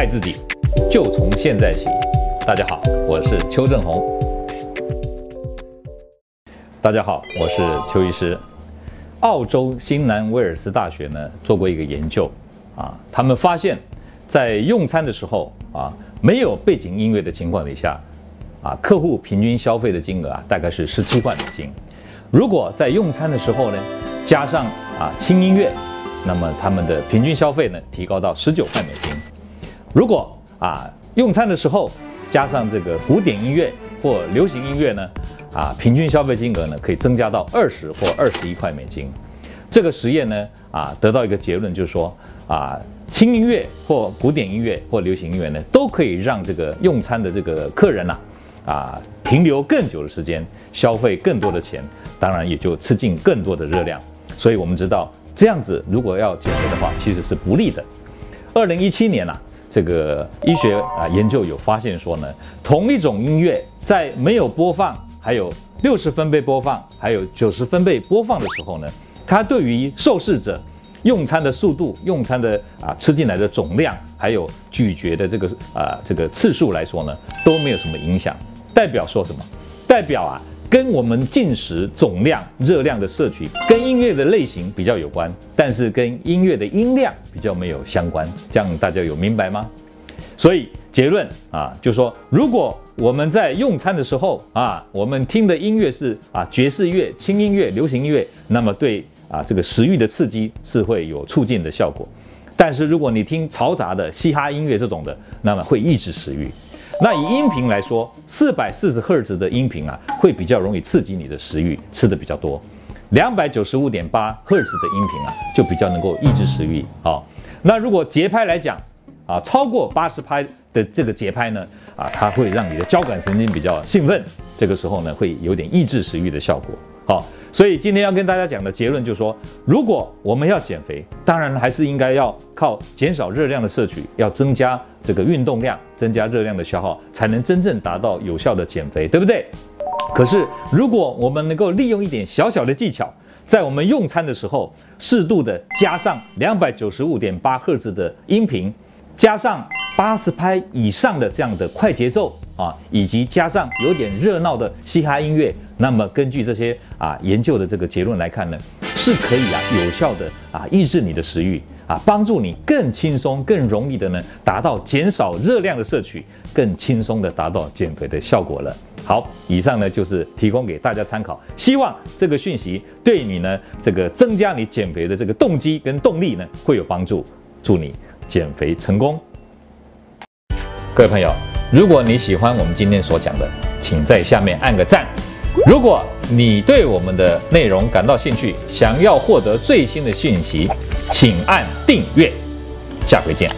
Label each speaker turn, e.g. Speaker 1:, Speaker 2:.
Speaker 1: 爱自己，就从现在起。大家好，我是邱正红。大家好，我是邱医师。澳洲新南威尔斯大学呢做过一个研究啊，他们发现，在用餐的时候啊，没有背景音乐的情况底下，啊，客户平均消费的金额啊大概是十七块美金。如果在用餐的时候呢，加上啊轻音乐，那么他们的平均消费呢提高到十九块美金。如果啊用餐的时候加上这个古典音乐或流行音乐呢，啊平均消费金额呢可以增加到二十或二十一块美金。这个实验呢啊得到一个结论，就是说啊轻音乐或古典音乐或流行音乐呢都可以让这个用餐的这个客人呐啊，停留更久的时间，消费更多的钱，当然也就吃进更多的热量。所以我们知道这样子如果要减肥的话，其实是不利的。二零一七年呐。这个医学啊研究有发现说呢，同一种音乐在没有播放，还有六十分贝播放，还有九十分贝播放的时候呢，它对于受试者用餐的速度、用餐的啊吃进来的总量，还有咀嚼的这个啊这个次数来说呢，都没有什么影响。代表说什么？代表啊。跟我们进食总量、热量的摄取，跟音乐的类型比较有关，但是跟音乐的音量比较没有相关。这样大家有明白吗？所以结论啊，就说如果我们在用餐的时候啊，我们听的音乐是啊爵士乐、轻音乐、流行音乐，那么对啊这个食欲的刺激是会有促进的效果。但是如果你听嘈杂的嘻哈音乐这种的，那么会抑制食欲。那以音频来说，四百四十赫兹的音频啊，会比较容易刺激你的食欲，吃的比较多。两百九十五点八赫兹的音频啊，就比较能够抑制食欲。啊，那如果节拍来讲啊，超过八十拍的这个节拍呢，啊，它会让你的交感神经比较兴奋，这个时候呢，会有点抑制食欲的效果。好。所以今天要跟大家讲的结论就是说，如果我们要减肥，当然还是应该要靠减少热量的摄取，要增加这个运动量，增加热量的消耗，才能真正达到有效的减肥，对不对？可是如果我们能够利用一点小小的技巧，在我们用餐的时候，适度的加上两百九十五点八赫兹的音频，加上八十拍以上的这样的快节奏啊，以及加上有点热闹的嘻哈音乐。那么根据这些啊研究的这个结论来看呢，是可以啊有效的啊抑制你的食欲啊，帮助你更轻松、更容易的呢达到减少热量的摄取，更轻松的达到减肥的效果了。好，以上呢就是提供给大家参考，希望这个讯息对你呢这个增加你减肥的这个动机跟动力呢会有帮助，祝你减肥成功。各位朋友，如果你喜欢我们今天所讲的，请在下面按个赞。如果你对我们的内容感到兴趣，想要获得最新的讯息，请按订阅。下回见。